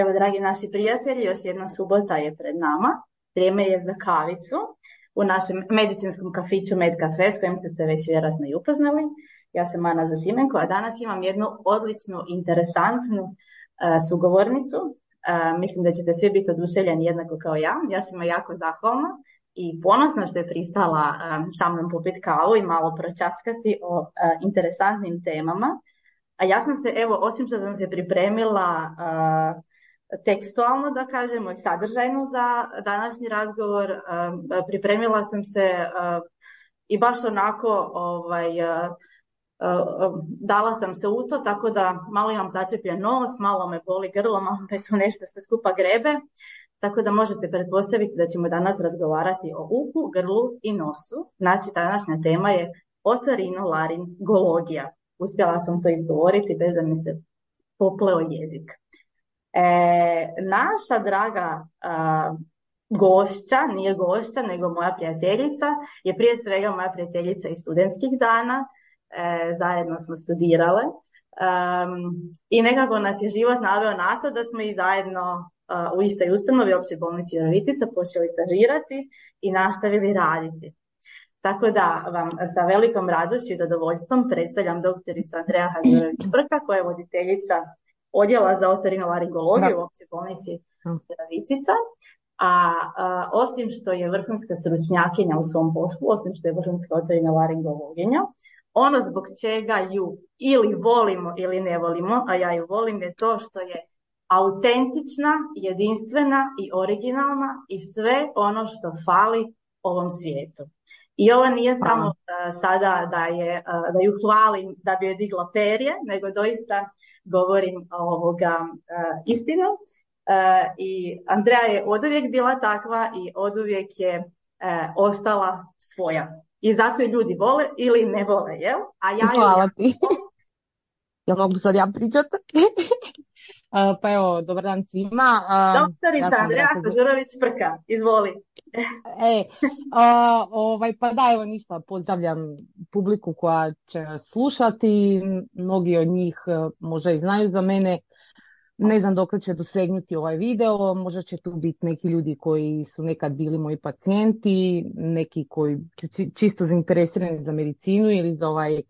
Evo, dragi naši prijatelji, još jedna subota je pred nama. Vrijeme je za kavicu u našem medicinskom kafiću Med Cafe s kojim ste se već vjerojatno i upoznali. Ja sam Ana Zasimenko, a danas imam jednu odličnu, interesantnu uh, sugovornicu. Uh, mislim da ćete svi biti oduševljeni jednako kao ja. Ja sam jako zahvalna i ponosna što je pristala um, sa mnom popiti kavu i malo pročaskati o interesantnim temama. A ja sam se, evo, osim što sam se pripremila tekstualno, da kažemo, i sadržajno za današnji razgovor. Pripremila sam se i baš onako ovaj, dala sam se u to, tako da malo imam začepljen nos, malo me boli grlo, malo me to nešto sve skupa grebe. Tako da možete pretpostaviti da ćemo danas razgovarati o uhu, grlu i nosu. Znači, današnja tema je otorinolaringologija. Uspjela sam to izgovoriti bez da mi se popleo jezik. E, naša draga a, gošća, nije gošća, nego moja prijateljica, je prije svega moja prijateljica iz studentskih dana, e, zajedno smo studirale um, i nekako nas je život naveo na to da smo i zajedno u istoj ustanovi opće bolnici Virovitica počeli stažirati i nastavili raditi. Tako da vam sa velikom radošću i zadovoljstvom predstavljam doktoricu Andreja Hazorović-Prka koja je voditeljica odjela za otorinolaringologiju u općoj bolnici Vitica. A, a, osim što je vrhunska stručnjakinja u svom poslu, osim što je vrhunska otorinolaringologinja, ono zbog čega ju ili volimo ili ne volimo, a ja ju volim je to što je autentična, jedinstvena i originalna i sve ono što fali ovom svijetu. I ovo nije samo uh, sada da, je, uh, da ju hvalim da bi je digla perje, nego doista govorim ovoga uh, istinu. I Andreja je oduvijek bila takva i oduvijek je ostala svoja. I zato je ljudi vole ili ne vole, jel? A ja Hvala ti. Ja mogu sad ja pričati? pa evo, dobar dan svima. Doktorica ja Andreja Kožurović Prka, izvoli. E, a, ovaj, pa da, evo ništa, pozdravljam publiku koja će slušati, mnogi od njih e, možda i znaju za mene, ne znam dok će dosegnuti ovaj video, možda će tu biti neki ljudi koji su nekad bili moji pacijenti, neki koji čisto zainteresirani za medicinu ili za ovaj,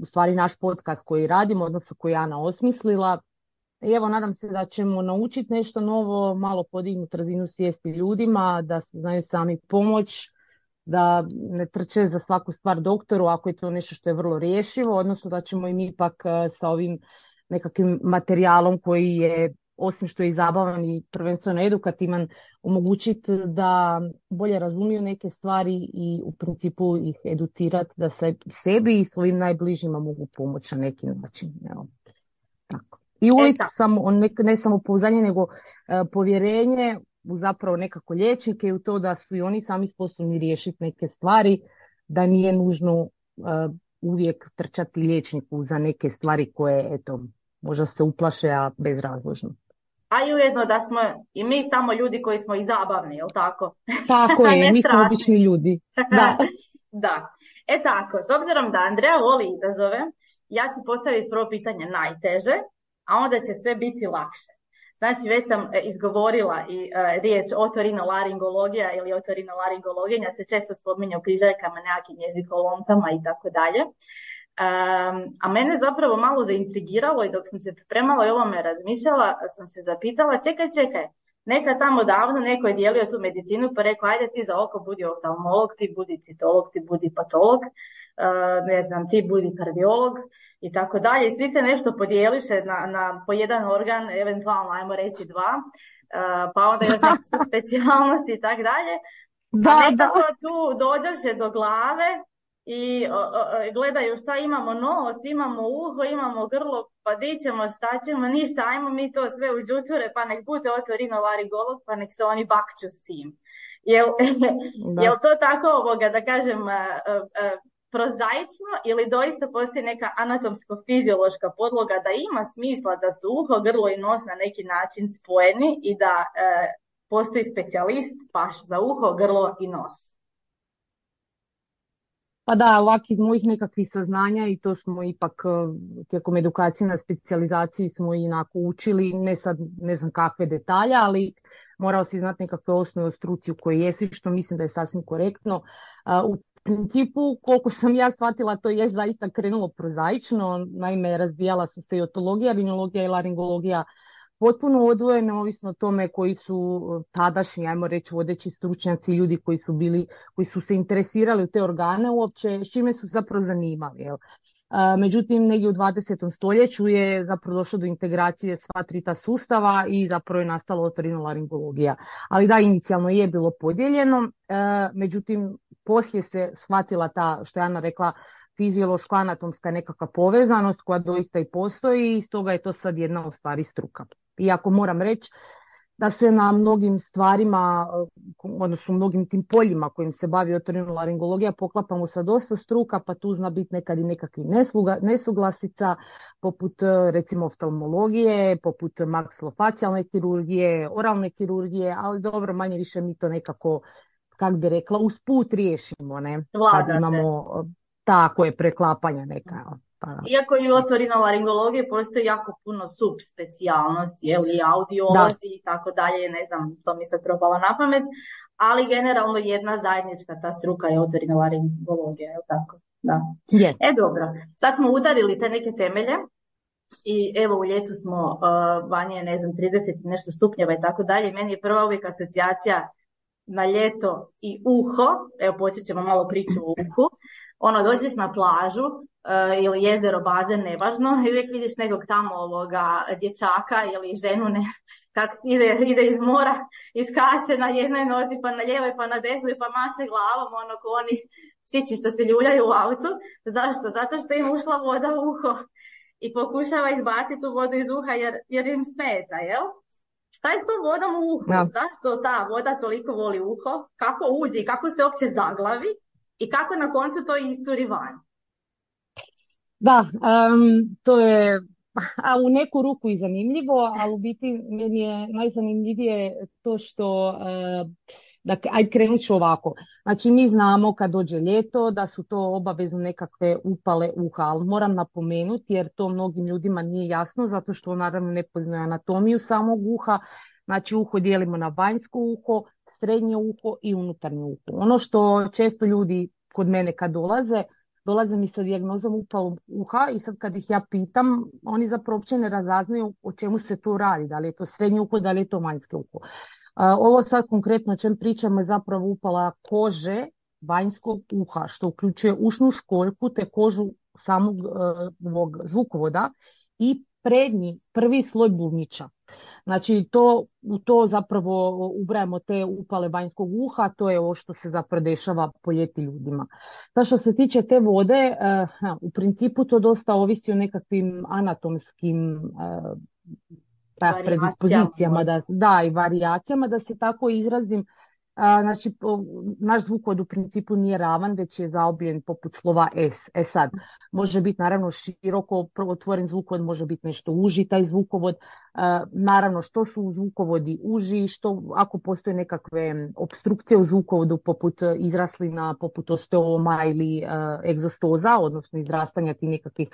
u stvari naš podcast koji radimo, odnosno koji Ana osmislila. I evo, nadam se da ćemo naučiti nešto novo, malo podignuti razinu svijesti ljudima, da se znaju sami pomoć, da ne trče za svaku stvar doktoru ako je to nešto što je vrlo rješivo, odnosno da ćemo im ipak sa ovim nekakvim materijalom koji je osim što je i zabavan i prvenstveno edukativan, omogućiti da bolje razumiju neke stvari i u principu ih educirati da se sebi i svojim najbližima mogu pomoći na neki način. Evo. Tako. I uvijek samo, ne, ne samo pouzdanje, nego e, povjerenje u zapravo nekako liječnike i u to da su i oni sami sposobni riješiti neke stvari, da nije nužno e, uvijek trčati liječniku za neke stvari koje, eto, možda se uplaše, a bezrazložno. A i ujedno da smo i mi samo ljudi koji smo i zabavni, jel tako? Tako je, mi smo obični ljudi. Da. da. E tako, s obzirom da Andreja voli izazove, ja ću postaviti prvo pitanje najteže, a onda će sve biti lakše. Znači, već sam e, izgovorila i uh, riječ otorinolaringologija ili otorinolaringologinja se često spominje u križaljkama nekakvim jezikolonkama i tako dalje. Um, a mene zapravo malo zaintrigiralo i dok sam se pripremala i ovome razmišljala, sam se zapitala, čekaj, čekaj, neka tamo davno neko je dijelio tu medicinu pa rekao, ajde ti za oko budi oftalmolog, ti budi citolog, ti budi patolog, uh, ne znam, ti budi kardiolog i tako dalje. I svi se nešto podijeliše na, na po jedan organ, eventualno, ajmo reći dva, uh, pa onda još neke specijalnosti i tako dalje. Da, nekako da. tu dođoše do glave i o, o, gledaju šta imamo nos, imamo uho, imamo grlo, pa di ćemo, šta ćemo, ništa, ajmo mi to sve u džuture, pa nek bude otorinolaringolog, pa nek se oni bakću s tim. Jel, jel to tako ovoga, da kažem, a, a, prozaično ili doista postoji neka anatomsko-fiziološka podloga da ima smisla da su uho, grlo i nos na neki način spojeni i da e, postoji specijalist baš za uho, grlo i nos? Pa da, ovak iz mojih nekakvih saznanja i to smo ipak e, tijekom edukacije na specijalizaciji smo i inako učili, ne sad ne znam kakve detalje, ali morao si znati nekakve osnove o struci u kojoj jesi, što mislim da je sasvim korektno. U principu, koliko sam ja shvatila, to je zaista krenulo prozaično, naime razvijala su se i otologija, rinologija i laringologija potpuno odvojene, ovisno o tome koji su e, tadašnji, ajmo reći, vodeći stručnjaci, ljudi koji su bili, koji su se interesirali u te organe uopće, s čime su zapravo zanimali. Jel? Međutim, negdje u 20. stoljeću je zapravo došlo do integracije sva tri ta sustava i zapravo je nastala otorinolaringologija. Ali da, inicijalno je bilo podijeljeno, e, međutim, poslije se shvatila ta, što je Ana rekla, fiziološko anatomska nekakva povezanost koja doista i postoji i stoga je to sad jedna od stvari struka. Iako moram reći da se na mnogim stvarima, odnosno mnogim tim poljima kojim se bavi otorinolaringologija poklapamo sa dosta struka, pa tu zna biti nekad i nekakvih nesuglasica, poput recimo oftalmologije, poput maksilofacijalne kirurgije, oralne kirurgije, ali dobro, manje više mi to nekako, kak bi rekla, usput riješimo, ne? Kad imamo tako je preklapanja neka. Pa. Iako i u otorinolaringologiji postoji jako puno subspecijalnosti, je li audiolozi i tako dalje, ne znam, to mi se probala na pamet, ali generalno jedna zajednička ta struka je otorinolaringologija, je li tako? Da. E dobro, sad smo udarili te neke temelje i evo u ljetu smo uh, vanje, ne znam, 30 i nešto stupnjeva i tako dalje. Meni je prva uvijek asocijacija na ljeto i uho, evo počet ćemo malo priču o uhu ono, dođeš na plažu ili jezero, bazen, nevažno, i uvijek vidiš nekog tamo ovoga dječaka ili ženu ne, kak ide, ide iz mora, iskače na jednoj nozi, pa na lijevoj, pa na desnoj, pa maše glavom, ono ko oni psići što se ljuljaju u autu. Zašto? Zato što im ušla voda u uho i pokušava izbaciti tu vodu iz uha jer, jer im smeta, jel? Šta je s tom vodom u uhu? Zašto ta voda toliko voli uho? Kako uđe i kako se uopće zaglavi? i kako na koncu to iscuri van. Da, to je a u neku ruku i zanimljivo, ali u biti meni je najzanimljivije to što, uh, da, ajde krenut ću ovako. Znači mi znamo kad dođe ljeto da su to obavezno nekakve upale uha, ali moram napomenuti jer to mnogim ljudima nije jasno zato što naravno ne poznaju anatomiju samog uha. Znači uho dijelimo na vanjsko uho, srednje uho i unutarnje uho. Ono što često ljudi kod mene kad dolaze, dolaze mi sa dijagnozom upalom uha i sad kad ih ja pitam, oni zapravo uopće ne razaznaju o čemu se tu radi, da li je to srednje uho, da li je to vanjske uho. Ovo sad konkretno o čem pričamo je zapravo upala kože vanjskog uha, što uključuje ušnu školjku te kožu samog uh, zvukovoda i prednji, prvi sloj bubnjića. Znači to, u to zapravo ubrajamo te upale vanjskog uha, to je ovo što se zapravo dešava po ljeti ljudima. Ta što se tiče te vode, eh, u principu to dosta ovisi o nekakvim anatomskim eh, predispozicijama, da, da i varijacijama, da se tako izrazim znači, naš zvukovod u principu nije ravan, već je zaobljen poput slova S. E sad, može biti naravno široko otvoren zvukovod, može biti nešto uži taj zvukovod. Naravno, što su zvukovodi uži, što ako postoje nekakve obstrukcije u zvukovodu poput izraslina, poput osteoma ili egzostoza, odnosno izrastanja tih nekakvih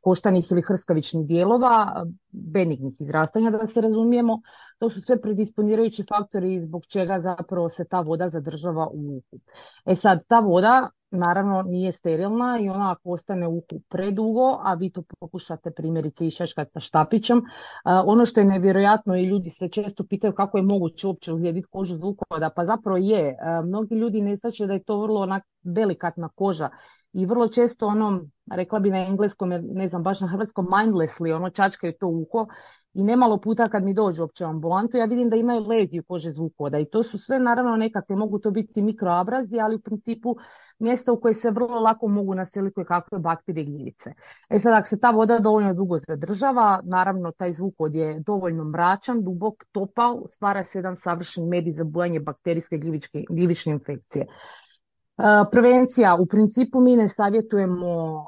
koštanih ili hrskavičnih dijelova, benignih izrastanja da se razumijemo, to su sve predisponirajući faktori zbog čega zapravo se ta voda zadržava u uhu. E sad, ta voda naravno nije sterilna i ona ako ostane u uhu predugo, a vi to pokušate primjerice išačkati sa štapićem, ono što je nevjerojatno i ljudi se često pitaju kako je moguće uopće uzlijediti kožu zvukovoda, pa zapravo je. Mnogi ljudi ne znače da je to vrlo onak delikatna koža i vrlo često ono, rekla bi na engleskom, ne znam, baš na hrvatskom mindlessly, ono čačkaju to uho i nemalo puta kad mi dođu uopće u ambulantu, ja vidim da imaju leziju kože zvukovoda i to su sve naravno nekakve, mogu to biti mikroabrazi, ali u principu mjesta u koje se vrlo lako mogu naseliti koje kakve bakterije gljivice. E sad, ako se ta voda dovoljno dugo zadržava, naravno taj zvukod je dovoljno mračan, dubok, topao, stvara se jedan savršen medij za bujanje bakterijske gljivične infekcije. Prevencija, u principu mi ne savjetujemo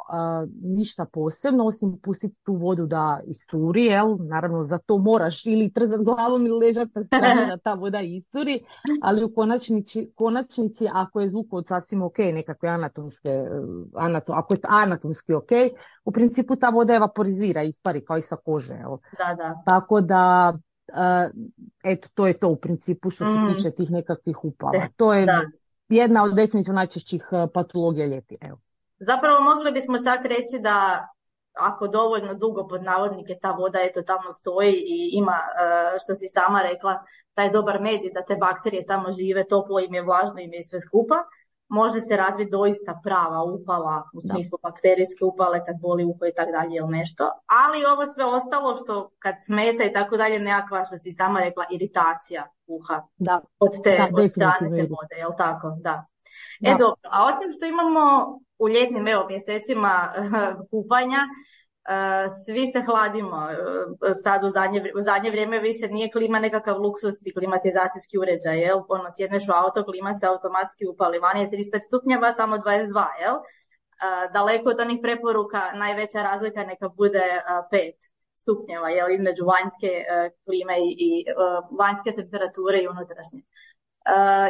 ništa posebno, osim pustiti tu vodu da isturi, jel? Naravno za to moraš ili trzati glavom ili ležati na stranu da ta voda isturi, ali u konačnici, konačnici ako je zvuk od sasvim ok, nekakve anatomske, anatom, ako je anatomski ok, u principu ta voda evaporizira, ispari kao i sa kože, jel? Da, da. Tako da, eto, to je to u principu što se mm. tiče tih nekakvih upala. To je da jedna od definitivno najčešćih e, patologija ljeti. Evo. Zapravo mogli bismo čak reći da ako dovoljno dugo pod navodnike ta voda eto tamo stoji i ima, e, što si sama rekla, taj dobar medij da te bakterije tamo žive, toplo im je, vlažno im je sve skupa, može se razviti doista prava upala u smislu bakterijske upale kad boli uho i tako dalje ili nešto. Ali ovo sve ostalo što kad smeta i tako dalje nekakva što si sama rekla iritacija uha da. od te da, od strane te vode, jel tako? Da. E dobro, a osim što imamo u ljetnim evo, mjesecima kupanja, svi se hladimo. E, sad u zadnje, u zadnje vrijeme više nije klima nekakav i klimatizacijski uređaj, jel? Ono, sjedneš u auto, klima se automatski upali. Vani je 35 stupnjeva, tamo 22, jel? E, daleko od onih preporuka najveća razlika neka bude 5 stupnjeva, jel? Između vanjske klime i vanjske temperature i unutrašnje.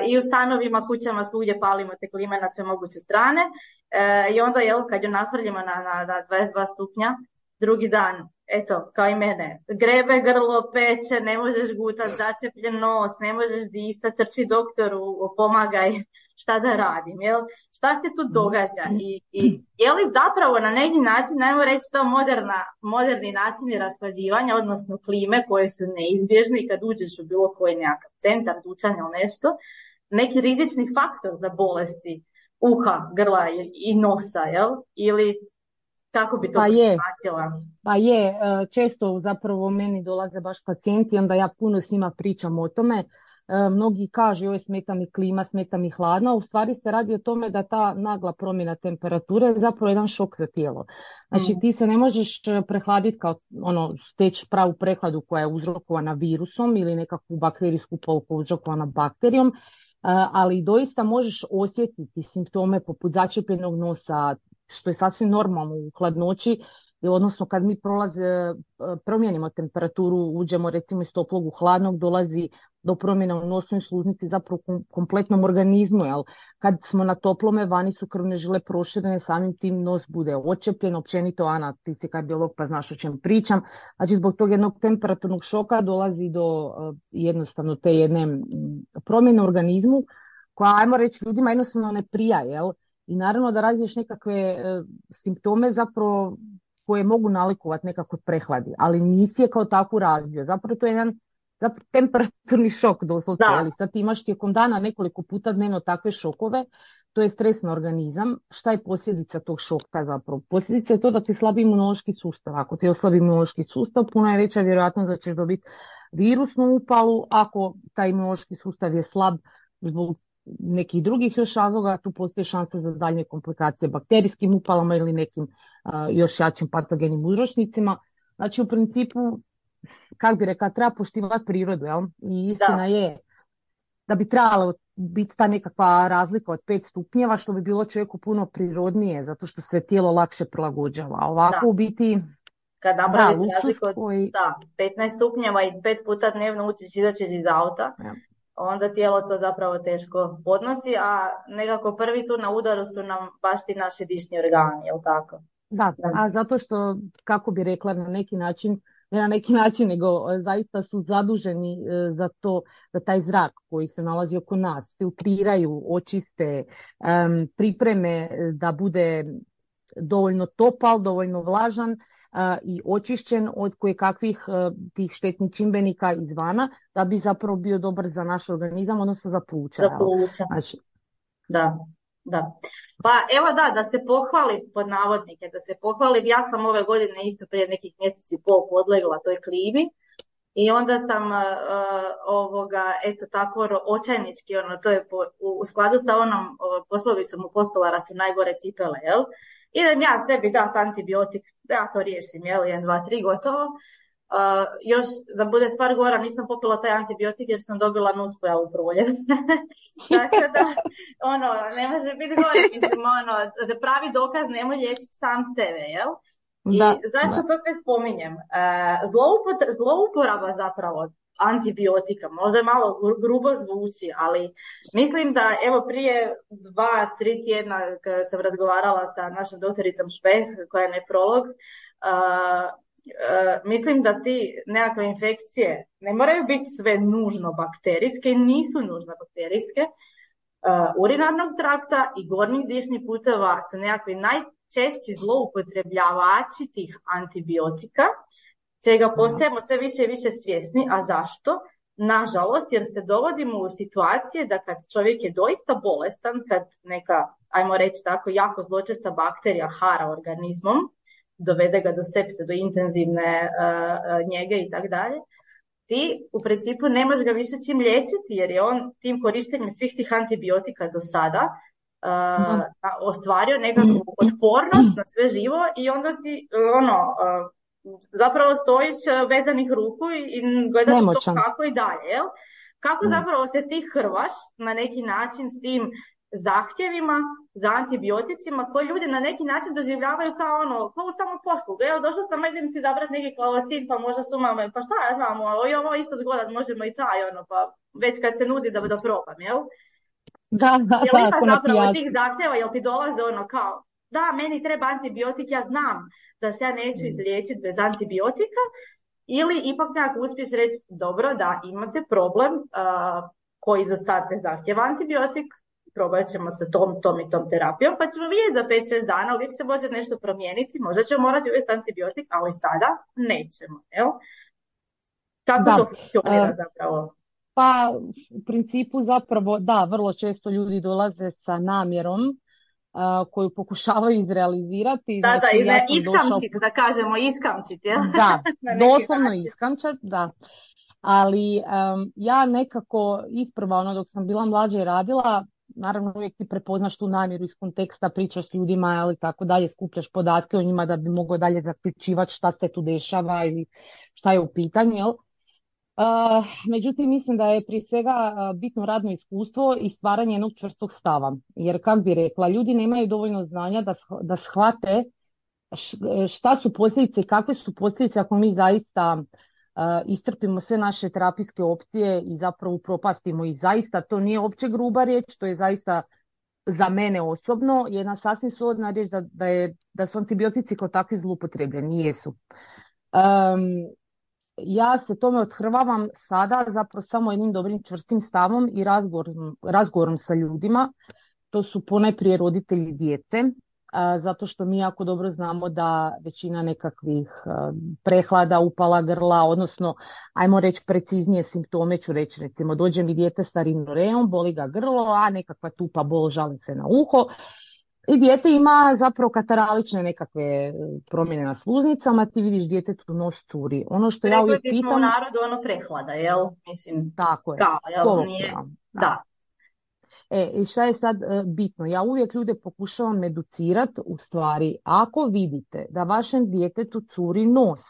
I u stanovima, kućama svugdje palimo te klime na sve moguće strane. E, I onda, jel, kad ju na, na, na 22 stupnja, drugi dan, eto, kao i mene, grebe grlo, peče, ne možeš gutat, začepljen nos, ne možeš disati, trči doktoru, pomagaj, šta da radim, jel? Šta se tu događa? I, i je li zapravo na neki način, najmo reći to moderna, moderni načini raspađivanja, odnosno klime koje su neizbježni kad uđeš u bilo koji nekakav centar, dućan ili nešto, neki rizični faktor za bolesti uha, grla i nosa, jel? Ili kako bi to pa je. Pa je, e, često zapravo meni dolaze baš pacijenti, onda ja puno s njima pričam o tome. E, mnogi kažu, joj smeta mi klima, smeta mi hladno, u stvari se radi o tome da ta nagla promjena temperature je zapravo jedan šok za tijelo. Znači mm. ti se ne možeš e, prehladiti kao ono, steći pravu prehladu koja je uzrokovana virusom ili nekakvu bakterijsku polku uzrokovana bakterijom ali doista možeš osjetiti simptome poput začepljenog nosa, što je sasvim normalno u hladnoći, odnosno kad mi prolaze, e, promijenimo temperaturu, uđemo recimo iz toplog u hladnog, dolazi do promjena u nosnoj sluznici zapravo kompletnom organizmu, jel? Kad smo na toplome, vani su krvne žile proširene, samim tim nos bude očepljen, općenito, Ana, ti si kardiolog pa znaš o čem pričam, znači zbog tog jednog temperaturnog šoka dolazi do e, jednostavno te jedne promjene u organizmu, koja, ajmo reći, ljudima jednostavno ne prija, jel? I naravno da razviješ nekakve e, simptome zapravo koje mogu nalikovati nekakve prehladi, ali nisi je kao takvu razvio. Zapravo to je jedan zapravo temperaturni šok doslovce, ali sad imaš tijekom dana nekoliko puta dnevno takve šokove, to je stres na organizam. Šta je posljedica tog šoka zapravo? Posljedica je to da ti slabi imunološki sustav. Ako ti oslabi imunološki sustav, puno je veća vjerojatnost da ćeš dobiti virusnu upalu. Ako taj imunološki sustav je slab zbog nekih drugih još razloga, tu postoji šansa za daljnje komplikacije bakterijskim upalama ili nekim još jačim patogenim uzročnicima. Znači u principu, kak bi rekla, treba poštivati prirodu, jel? I istina je da bi trebalo biti ta nekakva razlika od pet stupnjeva, što bi bilo čovjeku puno prirodnije, zato što se tijelo lakše prilagođava. Ovako u biti... Kad napraviš razliku od koji... da, 15 stupnjeva i pet puta dnevno učiš izaći iz auta, onda tijelo to zapravo teško podnosi, a nekako prvi tu na udaru su nam baš ti naši dišni organi, jel tako? Da, a zato što, kako bi rekla, na neki način, ne na neki način, nego e, zaista su zaduženi e, za to da taj zrak koji se nalazi oko nas filtriraju, očiste, pripreme e, da bude dovoljno topal, dovoljno vlažan i očišćen od koje kakvih tih štetnih čimbenika izvana da bi zapravo bio dobar za naš organizam, odnosno za pluća. Za pluća. Znači, da. Da. Pa evo da, da se pohvali pod navodnike, da se pohvali. Ja sam ove godine isto prije nekih mjeseci pol podlegla toj klimi i onda sam uh, ovoga, eto tako očajnički, ono, to je po, u, skladu sa onom uh, poslovicom u postolara su najgore cipele, jel? Idem ja sebi dat antibiotik, da ja to riješim, jel, 1, 2, 3, gotovo. Još da bude stvar gora, nisam popila taj antibiotik jer sam dobila nuspojavu prolje. Tako da, ono, ne može biti gore, mislim, ono, da pravi dokaz nemoj liječiti sam sebe, jel? I da, zašto to sve spominjem? Uh, zlouporaba zapravo antibiotika, možda je malo grubo zvuči, ali mislim da evo prije dva, tri tjedna kada sam razgovarala sa našom doktoricom Špeh, koja je nefrolog, uh, mislim da ti nekakve infekcije ne moraju biti sve nužno bakterijske, nisu nužno bakterijske. Uh, urinarnog trakta i gornjih dišnih puteva su nekakvi najčešći zloupotrebljavači tih antibiotika, čega postajemo sve više i više svjesni. A zašto? Nažalost, jer se dovodimo u situacije da kad čovjek je doista bolestan, kad neka, ajmo reći tako, jako zločesta bakterija hara organizmom, dovede ga do sepse, do intenzivne uh, njege i tako dalje, ti u principu ne možeš ga više čim liječiti jer je on tim korištenjem svih tih antibiotika do sada uh, ostvario nekakvu otpornost na sve živo i onda si ono zapravo stojiš vezanih ruku i gledaš to kako i dalje. Jel? Kako zapravo se ti hrvaš na neki način s tim zahtjevima za antibioticima koji ljudi na neki način doživljavaju kao ono, kao samo poslugu. Evo, došla sam, idem si zabrati neki klavacin, pa možda su mame, pa šta ja znam, ovo, i ovo isto zgodan, možemo i taj, ono, pa već kad se nudi da, da probam, jel? Da, da, jel ima zapravo tih zahtjeva, jel ti dolaze ono kao, da, meni treba antibiotik, ja znam da se ja neću mm. izliječiti bez antibiotika, ili ipak nekako uspiješ reći, dobro, da, imate problem uh, koji za sad ne zahtjeva antibiotik, probat ćemo sa tom, tom i tom terapijom, pa ćemo vidjeti za 5-6 dana, uvijek se može nešto promijeniti, možda ćemo morati uvesti antibiotik, ali sada nećemo, jel? Kako da. to funkcionira zapravo? Pa u principu zapravo da, vrlo često ljudi dolaze sa namjerom koju pokušavaju izrealizirati. Da, znači, da, ja iskamčit, da kažemo, iskamčit, ja? Da, doslovno iskamčat, da. Ali ja nekako isprva, ono dok sam bila mlađa i radila, naravno uvijek ti prepoznaš tu namjeru iz konteksta, pričaš s ljudima, ali tako dalje, skupljaš podatke o njima da bi mogao dalje zaključivati šta se tu dešava ili šta je u pitanju, jel? međutim, mislim da je prije svega bitno radno iskustvo i stvaranje jednog čvrstog stava. Jer, kako bi rekla, ljudi nemaju dovoljno znanja da, da shvate šta su posljedice, kakve su posljedice ako mi zaista istrpimo sve naše terapijske opcije i zapravo upropastimo i zaista to nije opće gruba riječ, to je zaista za mene osobno jedna sasvim slobodna riječ da, da, je, da su antibiotici kao takvi zloupotrebljeni, jesu. Um, ja se tome odhrvavam sada zapravo samo jednim dobrim čvrstim stavom i razgovorom, razgovorom sa ljudima. To su ponajprije roditelji djece zato što mi jako dobro znamo da većina nekakvih prehlada, upala grla, odnosno, ajmo reći preciznije simptome ću reći, recimo dođe mi dijete sa rinoreom, boli ga grlo, a nekakva tupa bol žali se na uho. I dijete ima zapravo kataralične nekakve e, promjene na sluznicama, ti vidiš dijete tu nos curi. Ono što ja uvijek pitam... u narodu ono prehlada, jel? Mislim, tako je. Kao, jel? Nije... Da. E, i šta je sad e, bitno? Ja uvijek ljude pokušavam educirati u stvari, ako vidite da vašem djetetu curi nos,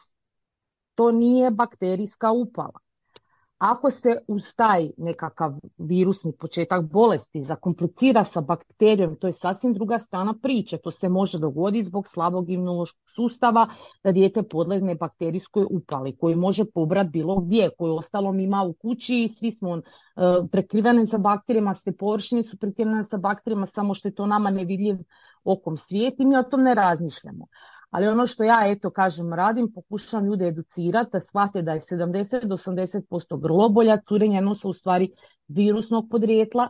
to nije bakterijska upala. Ako se uz taj nekakav virusni početak bolesti zakomplicira sa bakterijom, to je sasvim druga strana priče. To se može dogoditi zbog slabog imunološkog sustava da dijete podlegne bakterijskoj upali koji može pobrati bilo gdje, koju ostalom ima u kući i svi smo uh, prekriveni sa bakterijama, sve površine su prekrivene sa bakterijama, samo što je to nama nevidljiv okom svijet i mi o tom ne razmišljamo. Ali ono što ja, eto, kažem, radim, pokušavam ljude educirati da shvate da je 70 do 80% grlobolja, curenja nosa u stvari virusnog podrijetla,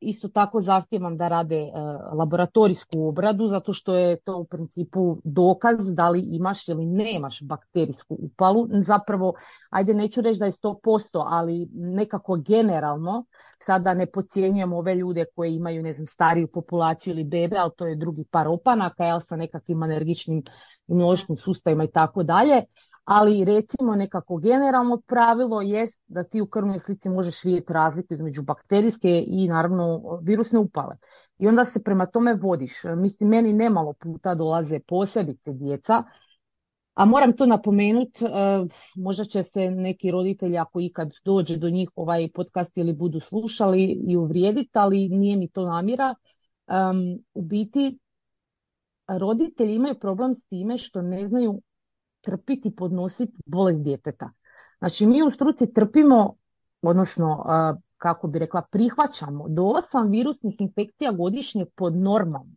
isto tako zahtijevam da rade e, laboratorijsku obradu zato što je to u principu dokaz da li imaš ili nemaš bakterijsku upalu. Zapravo, ajde neću reći da je 100%, ali nekako generalno sada ne podcjenjujemo ove ljude koji imaju ne znam, stariju populaciju ili bebe, ali to je drugi par opanaka, jel, sa nekakvim alergičnim imunološkim sustavima i tako dalje ali recimo nekako generalno pravilo jest da ti u krvnoj slici možeš vidjeti razliku između bakterijske i naravno virusne upale. I onda se prema tome vodiš. Mislim, meni nemalo puta dolaze posebice djeca A moram to napomenuti, e, možda će se neki roditelji ako ikad dođe do njih ovaj podcast ili budu slušali i uvrijediti, ali nije mi to namjera. u biti roditelji imaju problem s time što ne znaju trpiti i podnositi bolest djeteta. Znači mi u struci trpimo, odnosno kako bi rekla, prihvaćamo do osam virusnih infekcija godišnje pod normom.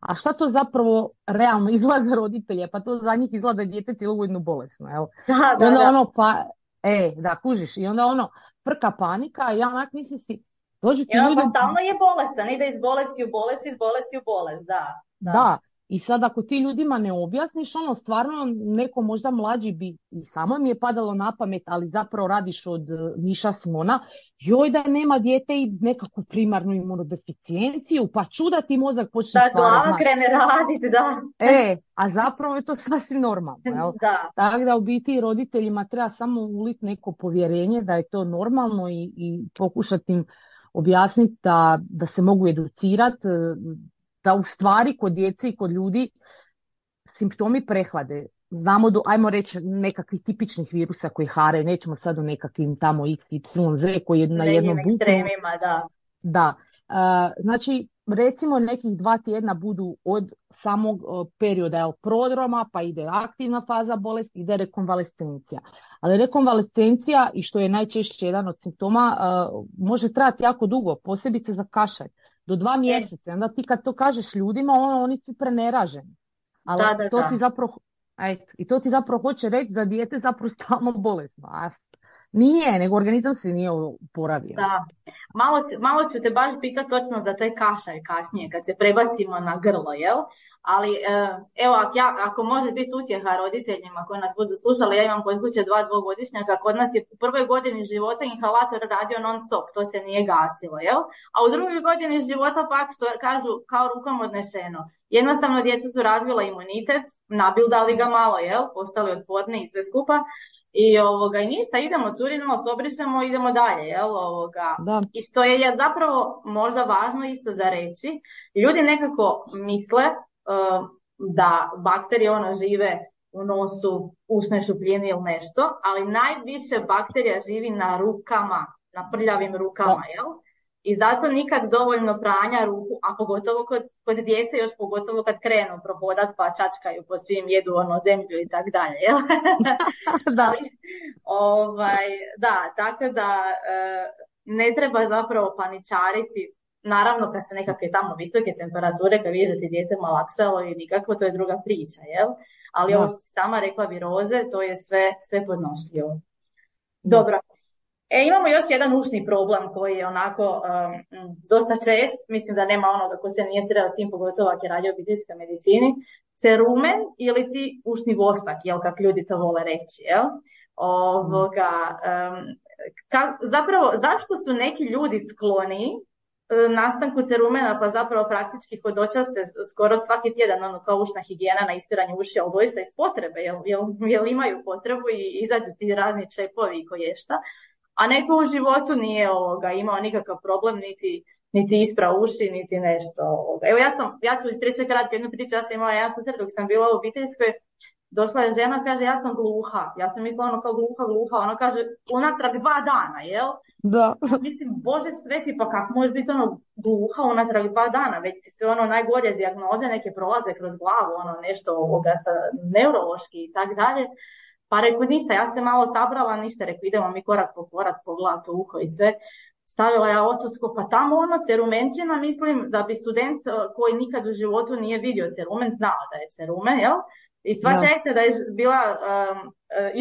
A šta to zapravo realno izgleda za roditelje? Pa to za njih izgleda da je dijete cjelogodinu bolesno. Jel? Da, I onda da, ono, pa, e, da, kužiš. I onda ono, frka panika ja onak mislim si, dođu ti ljudi... pa stalno je bolestan, ide iz bolesti u bolest, iz bolesti u bolest, da. Da, da i sad ako ti ljudima ne objasniš, ono stvarno neko možda mlađi bi i samo mi je padalo na pamet, ali zapravo radiš od e, Miša Smona, joj da nema dijete i nekakvu primarnu imunodeficijenciju, pa čuda ti mozak počne Da, glava krene raditi, da. E, a zapravo je to sasvim normalno. Jel? Da. Tako da u biti roditeljima treba samo uliti neko povjerenje da je to normalno i, i pokušati im objasniti da, da se mogu educirati, da u stvari kod djece i kod ljudi simptomi prehlade, znamo do, ajmo reći, nekakvih tipičnih virusa koji haraju, nećemo sad o nekakvim tamo X, Y, Z koji je na jednom buku. ekstremima, da. Da. znači, recimo nekih dva tjedna budu od samog perioda jel, prodroma, pa ide aktivna faza bolesti, ide rekonvalescencija. Ali rekonvalescencija, i što je najčešće jedan od simptoma, može trajati jako dugo, posebice za kašalj do dva e. mjeseca. Onda ti kad to kažeš ljudima, ono, oni su preneraženi. Ali da, to ti zapravo, i to ti zapravo hoće reći da dijete zapravo stalno bolesno. Nije, nego organizam se nije oporavio. Da. Malo, ću, malo ću te baš pitati točno za taj kašalj kasnije, kad se prebacimo na grlo, jel? Ali e, evo, ako, ja, ako može biti utjeha roditeljima koji nas budu slušali, ja imam kod kuće dva dvogodišnjaka, kod nas je u prvoj godini života inhalator radio non stop, to se nije gasilo, jel? A u drugoj godini života pak su, kažu kao rukom odneseno. Jednostavno djeca su razvila imunitet, nabildali ga malo, jel? Postali otporni i sve skupa. I ovoga, i ništa, idemo, curinemo, obrišemo, idemo dalje, jel, ovoga. Da. I što je zapravo možda važno isto za reći, ljudi nekako misle da bakterije ono žive u nosu, usnoj šupljini ili nešto, ali najviše bakterija živi na rukama, na prljavim rukama, jel? I zato nikad dovoljno pranja ruku, a pogotovo kod, kod djece, još pogotovo kad krenu prohodat pa čačkaju po svim jedu ono zemlju i tak dalje. Jel? da. ovaj, da, tako da e, ne treba zapravo paničariti. Naravno kad su nekakve tamo visoke temperature, kad vidiš da ti dijete malaksalo i nikako, to je druga priča, jel? Ali ovo sama rekla viroze, to je sve, sve podnošljivo. Dobro, E, imamo još jedan ušni problem koji je onako um, dosta čest, mislim da nema onoga ko se nije sreo s tim, pogotovo ako je radio u obiteljskoj medicini, cerumen ili ti ušni vosak, jel, kak ljudi to vole reći, jel? Ovoga, zapravo, zašto su neki ljudi skloni nastanku cerumena, pa zapravo praktički kod očaste skoro svaki tjedan, ono kao ušna higijena na ispiranje uši, ali doista iz potrebe, jel, jel, jel imaju potrebu i izađu ti razni čepovi i koješta a neko u životu nije ovoga, imao nikakav problem, niti, niti ispra uši, niti nešto. Ovoga. Evo ja sam, ja ću ispričati kratko jednu priču, ja sam imala jedan susret dok sam bila u obiteljskoj, došla je žena, kaže ja sam gluha. Ja sam mislila ono kao gluha, gluha, ona kaže unatrag dva dana, jel? Da. Mislim, Bože sveti, pa kako može biti ono gluha unatrag dva dana, već si se ono najgore dijagnoze neke prolaze kroz glavu, ono nešto ovoga sa neurološki i tak dalje. Pa rekao, ništa, ja se malo sabrala, ništa, rekao, idemo mi korak po korak, pogledati uho i sve. Stavila ja otosko, pa tamo ono cerumenčina, mislim da bi student eh, koji nikad u životu nije vidio cerumen, znao da je cerumen, jel? I sva sreća da je bila um,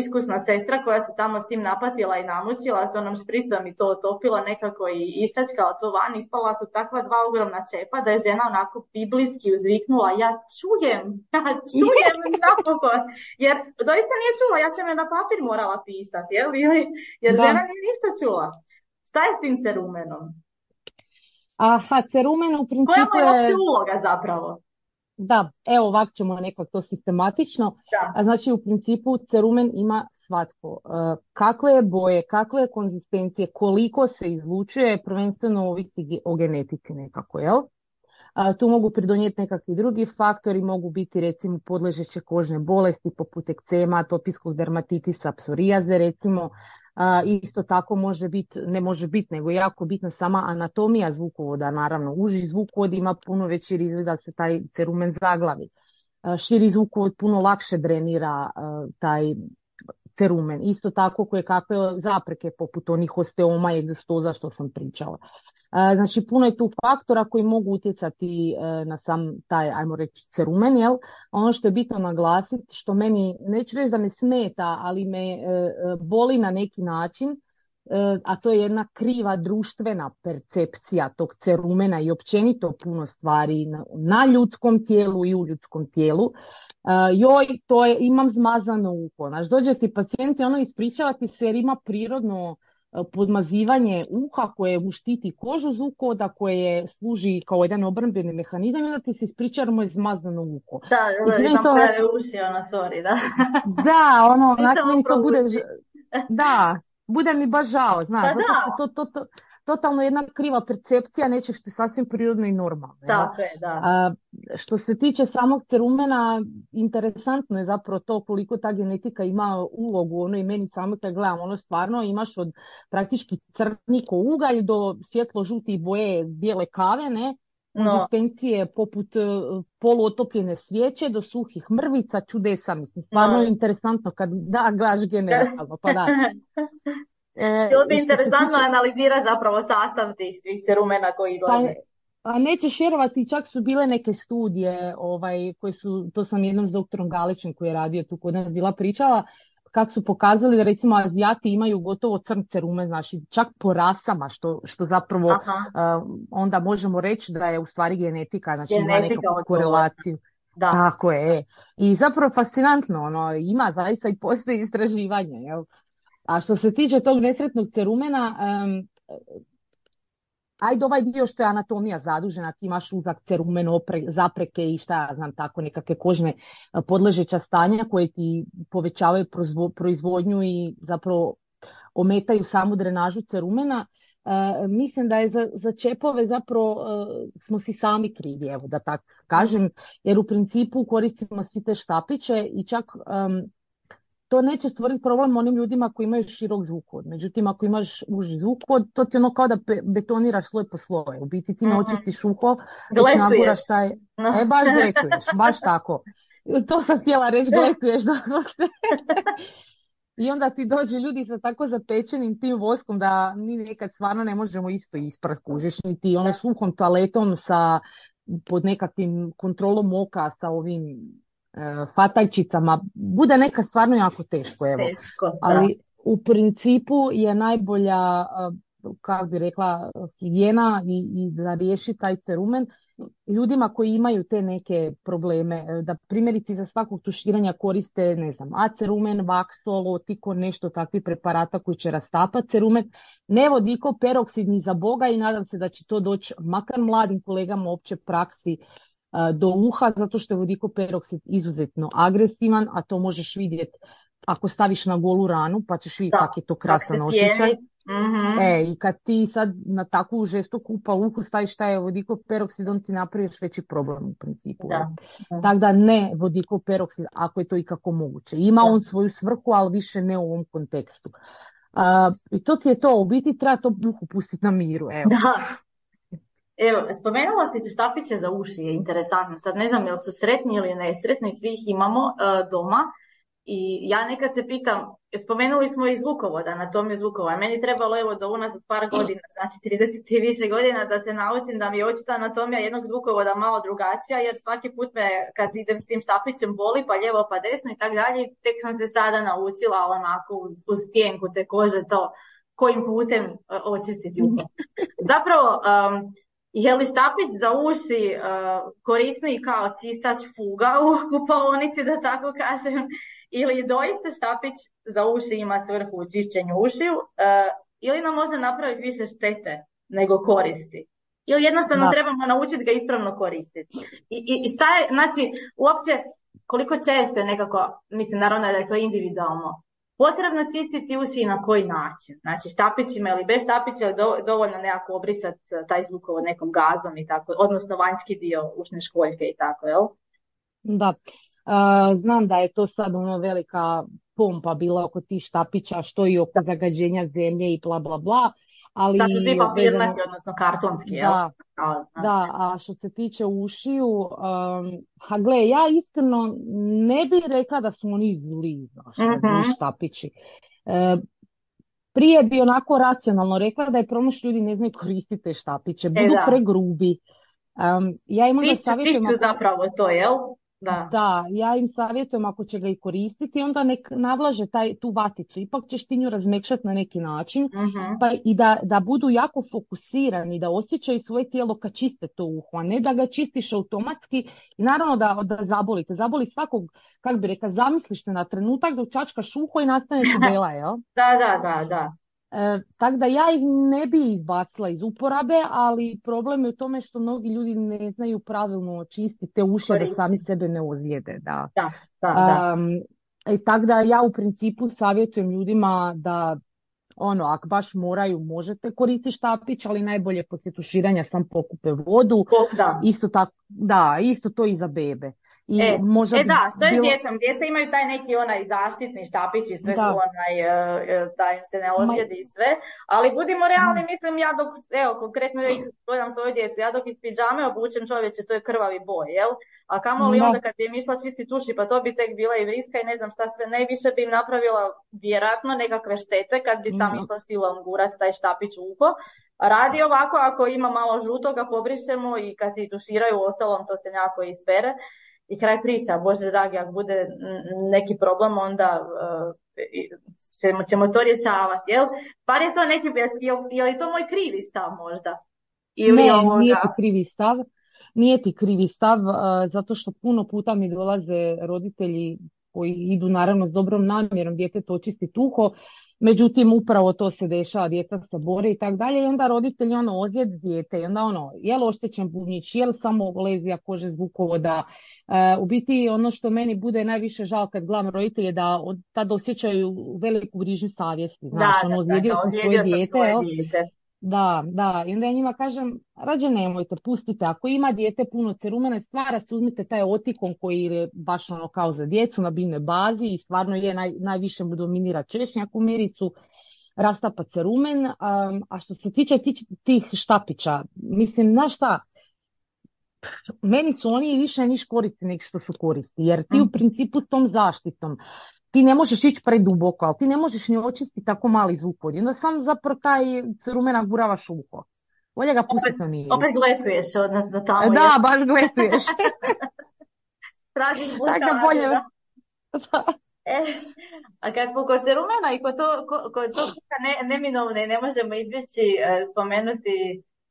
iskusna sestra koja se tamo s tim napatila i namučila s onom špricom i to otopila nekako i isačkala to van, ispala su takva dva ogromna čepa da je žena onako biblijski uzviknula ja čujem, ja čujem napokon, jer doista nije čula, ja sam je na papir morala pisati, jel? jer žena nije ništa čula. Šta je s tim cerumenom? Aha, cerumen u principu Koja je uloga zapravo? Da, evo ovako ćemo nekako to sistematično. A znači u principu cerumen ima svatko. E, kakve je boje, kakve je konzistencije, koliko se izlučuje, prvenstveno ovisi o genetici nekako, jel? tu mogu pridonijeti nekakvi drugi faktori, mogu biti recimo podležeće kožne bolesti poput ekcema, atopijskog dermatitisa, psorijaze recimo, isto tako može biti, ne može biti, nego jako bitna sama anatomija zvukovoda, naravno. Uži zvukovod ima puno veći rizik da se taj cerumen zaglavi. Širi zvukovod puno lakše drenira taj cerumen. Isto tako koje kakve zapreke poput onih osteoma i egzostoza što sam pričala. Znači puno je tu faktora koji mogu utjecati e, na sam taj, ajmo reći, cerumen, jel? Ono što je bitno naglasiti, što meni, neću reći da me smeta, ali me e, e, boli na neki način, a to je jedna kriva društvena percepcija tog cerumena i općenito puno stvari na, ljudskom tijelu i u ljudskom tijelu. Joj, to je, imam zmazano uho. Znaš, dođe ti pacijent i ono ispričavati se jer ima prirodno podmazivanje uha koje mu štiti kožu zukoda, koje služi kao jedan obrambeni mehanizam i onda ti se ispriča mu je zmaznano uho. Da, imam to... uši, ono, sorry, da. da, ono, meni to bude... Da, bude mi baš žao, znaš, pa zato što to, to, to, totalno jedna kriva percepcija nečeg što je sasvim prirodno i normalno. Tako je, da. A, što se tiče samog cerumena, interesantno je zapravo to koliko ta genetika ima ulogu, ono i meni samo kad gledam, ono stvarno imaš od praktički crniko ugalj do svjetlo žutih boje bijele kave, ne, konzistencije poput uh, poluotopljene svijeće do suhih mrvica, čudesa, mislim, stvarno je interesantno kad da gledaš generalno, pa da. E, Bilo bi interesantno analizirati zapravo sastav tih svih cerumena koji pa izlaze. Pa, a nećeš vjerovati, čak su bile neke studije ovaj, koje su, to sam jednom s doktorom Galićem koji je radio tu kod nas bila pričala, kako su pokazali da recimo Azijati imaju gotovo crn cerumen, znači čak po rasama, što, što zapravo uh, onda možemo reći da je u stvari genetika, znači genetika ima nekakvu korelaciju. Da. Tako je. I zapravo fascinantno, ono, ima zaista i postoji istraživanje. Jel? A što se tiče tog nesretnog cerumena, um, ajde ovaj dio što je anatomija zadužena, ti imaš uzak cerumen, zapreke i šta ja znam tako, nekakve kožne e, podležeća stanja koje ti povećavaju proizvodnju i zapravo ometaju samu drenažu cerumena. E, mislim da je za, za čepove zapravo e, smo si sami krivi, evo da tako kažem, jer u principu koristimo svi te štapiće i čak to neće stvoriti problem onim ljudima koji imaju širok zvukod. Međutim, ako imaš uži zvukod, to ti ono kao da betoniraš sloj po sloj. U biti ti ne mhm. očistiš uho, već naguraš taj... E, baš gletuješ, baš tako. To sam htjela reći, gletuješ I onda ti dođe ljudi sa tako zapečenim tim voskom da mi nekad stvarno ne možemo isto isprat kužiš, niti ono suhom toaletom sa pod nekakvim kontrolom oka sa ovim fataljčicama, bude neka stvarno jako teško. Evo. Teško, Ali u principu je najbolja, kako bi rekla, higijena i, i da riješi taj cerumen ljudima koji imaju te neke probleme, e, da primjerice za svakog tuširanja koriste, ne znam, acerumen, vaksol, otiko, nešto takvih preparata koji će rastapati cerumen, ne vodiko peroksid ni za Boga i nadam se da će to doći makar mladim kolegama opće praksi do uha zato što je vodikov peroksid izuzetno agresivan, a to možeš vidjeti ako staviš na golu ranu pa ćeš vidjeti kak je to krasan osjećaj. mm E, i kad ti sad na takvu žestoku upa uhu staviš taj vodikov peroksid, on ti napravi još veći problem u principu. Da. Tako da ne vodikov peroksid, ako je to ikako moguće. Ima on svoju svrhu, ali više ne u ovom kontekstu. I to ti je to, u biti treba to uhu pustiti na miru. Evo. Da, Evo, spomenula si štapiće za uši, je interesantno. Sad ne znam jel su sretni ili nesretni, svi ih imamo uh, doma. I ja nekad se pitam, spomenuli smo i zvukovoda, anatomiju zvukova. Meni trebalo evo do unazad par godina, znači 30 i više godina da se naučim da mi je očita anatomija jednog zvukovoda malo drugačija, jer svaki put me kad idem s tim štapićem boli pa lijevo pa desno i tako dalje. Tek sam se sada naučila onako uz, uz tijenku te kože to kojim putem uh, očistiti uho. Zapravo, um, je li štapić za uši uh, korisniji kao čistač fuga u kupaonici, da tako kažem, ili doista štapić za uši ima svrhu u čišćenju ušiju, uh, ili nam može napraviti više štete nego koristi. Ili jednostavno trebamo naučiti ga ispravno koristiti. I, i, I šta je, znači, uopće, koliko često je nekako, mislim naravno da je to individualno, potrebno čistiti uši i na koji način. Znači štapićima ili bez štapića je dovoljno nekako obrisati taj zvukov nekom gazom i tako, odnosno vanjski dio ušne školjke i tako, jel? Da, znam da je to sad ono velika pompa bila oko tih štapića, što i oko zagađenja zemlje i bla bla bla. Ali Sad su svi papirnati, odnosno kartonski, jel? Da, da, a što se tiče ušiju, um, ha gle, ja iskreno ne bih rekla da su oni zli, znaš, mm štapići. E, prije bi onako racionalno rekla da je promoš ljudi ne znaju koristiti štapiće, e, budu e, pregrubi. Um, ja im onda savjetujem... zapravo to, jel? Da. da, ja im savjetujem ako će ga i koristiti, onda nek navlaže taj, tu vaticu. Ipak ćeš ti nju razmekšati na neki način uh pa i da, da budu jako fokusirani, da osjećaju svoje tijelo kad čiste to uho, a ne da ga čistiš automatski i naravno da, da zabolite. Zaboli svakog, kak bi rekao, zamisliš te na trenutak da čačkaš uho i nastane ti bela, jel? da, da, da, da. E, tako da ja ih ne bi izbacila iz uporabe, ali problem je u tome što mnogi ljudi ne znaju pravilno čistiti te uši da sami sebe ne ozlijede. Da. Da, da, I tako da ja u principu savjetujem ljudima da ono, ako baš moraju, možete koristiti štapić, ali najbolje poslije tuširanja sam pokupe vodu. Da. Isto tako, da, isto to i za bebe. I e, e da, što je bilo... djecom? Djeca imaju taj neki onaj zaštitni štapić i sve su onaj, e, e, da im se ne ozlijedi i sve, ali budimo realni, mm. mislim ja dok, evo konkretno ja gledam svoju djecu, ja dok iz pižame obučem čovječe, to je krvavi boj, jel? A kamo li onda kad je išla čisti tuši, pa to bi tek bila i vriska i ne znam šta sve, najviše bi im napravila vjerojatno nekakve štete kad bi tam išla silom gurat taj štapić u uho. Radi ovako, ako ima malo žutoga, pobrišemo i kad se tuširaju, ostalom to se nekako ispere i kraj priča, Bože dragi, ako bude neki problem, onda uh, ćemo to rješavati, jel? Par je to neki, je, li to moj krivi stav možda? Ili ne, nije ti krivi stav. Nije ti krivi stav, uh, zato što puno puta mi dolaze roditelji koji idu naravno s dobrom namjerom to očisti tuho Međutim, upravo to se dešava, djeca se bore i tako dalje i onda roditelji ono ozljed dijete i onda ono, je li oštećen bubnjić, je li samo lezija kože zvukovoda. E, u biti ono što meni bude najviše žal kad gledam roditelje da od, tad osjećaju veliku grižnju savjesti. Znaš, da, ono, ozlijedio sam svoje dijete. Da, da. I onda ja njima kažem, rađe nemojte, pustite. Ako ima dijete puno cerumene stvara se, uzmite taj otikon koji je baš ono kao za djecu na biljnoj bazi i stvarno je naj, najviše mu dominira češnjak u miricu, rastapa cerumen. a što se tiče tih štapića, mislim, znaš šta, meni su oni više niš koristi nego što su koristi, jer ti u mm. principu s tom zaštitom ti ne možeš ići preduboko, ali ti ne možeš ni očistiti tako mali zvuk od. Onda sam zapravo taj rumena guravaš uho. Bolje ga pustiti na mir. Opet gletuješ, odnosno tamo. Da, je. baš gletuješ. Tražiš Tako bolje... E, a kad smo kod cerumena i kod, to, kod toga ne, neminovne ne možemo izbjeći e, spomenuti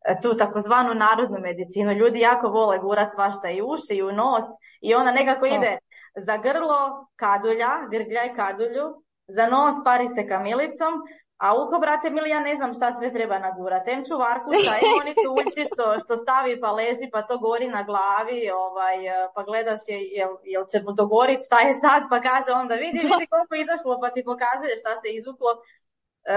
e, tu takozvanu narodnu medicinu. Ljudi jako vole gurat svašta i uši i u nos i ona nekako ide za grlo kadulja, grgljaj kadulju, za nos pari se kamilicom, a uho, brate mili, ja ne znam šta sve treba nagurati. Em čuvarkuća, em oni tuljci što, što stavi pa leži, pa to gori na glavi, ovaj, pa gledaš je, jel, jel će mu to goriti, šta je sad, pa kaže onda vidi, vidi koliko izašlo, pa ti pokazuje šta se izvuklo. E,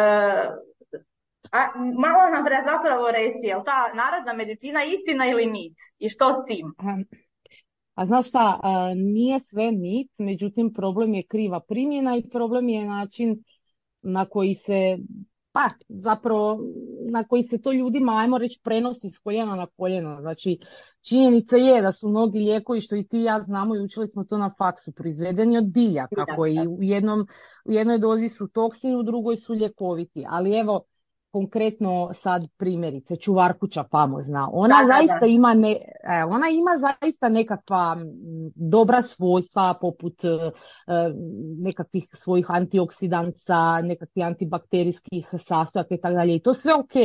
a, malo nam zapravo reci, jel ta narodna medicina istina ili mit? I što s tim? A znaš šta, nije sve mit, međutim problem je kriva primjena i problem je način na koji se, pa zapravo na koji se to ljudima, ajmo reći, prenosi s koljena na koljeno. Znači, činjenica je da su mnogi lijekovi, što i ti ja znamo i učili smo to na faksu, proizvedeni od biljaka, koji u, jednom, u jednoj dozi su toksini, u drugoj su ljekoviti. Ali evo, konkretno sad primjerice čuvarkuća famozna, ona zaista ima ne, e, ona ima zaista nekakva dobra svojstva poput e, nekakvih svojih antioksidanca, nekakvih antibakterijskih sastojaka i tako dalje i to sve ok.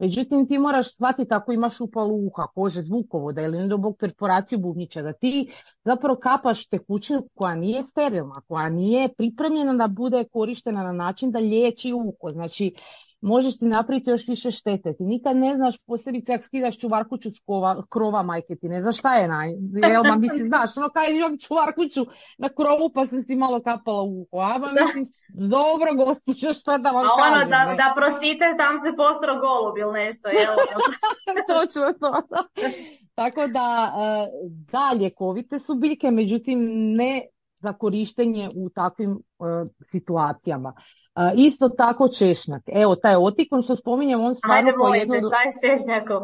Međutim, ti moraš shvatiti ako imaš upalu uha, kože, zvukovoda ili nedobog perforaciju bubnića, da ti zapravo kapaš tekućinu koja nije sterilna, koja nije pripremljena da bude korištena na način da liječi uho. Znači, možeš ti napraviti još više štete. Ti nikad ne znaš posebice ako skidaš čuvarkuću s krova majke, ti ne znaš šta je na... Jel, ma mislim, znaš, ono kaj imam čuvarkuću na krovu pa se si malo kapala u uho. A mislim, dobro gospođo, šta da vam A ono, da, da prostite, tam se postro golub ili nešto, jel? Točno to. Tako da, e, da, ljekovite su biljke, međutim ne za korištenje u takvim e, situacijama. Isto tako češnjak. Evo, taj otikon što spominjem, on stvarno... Ajde, molim te, šta je s češnjakom?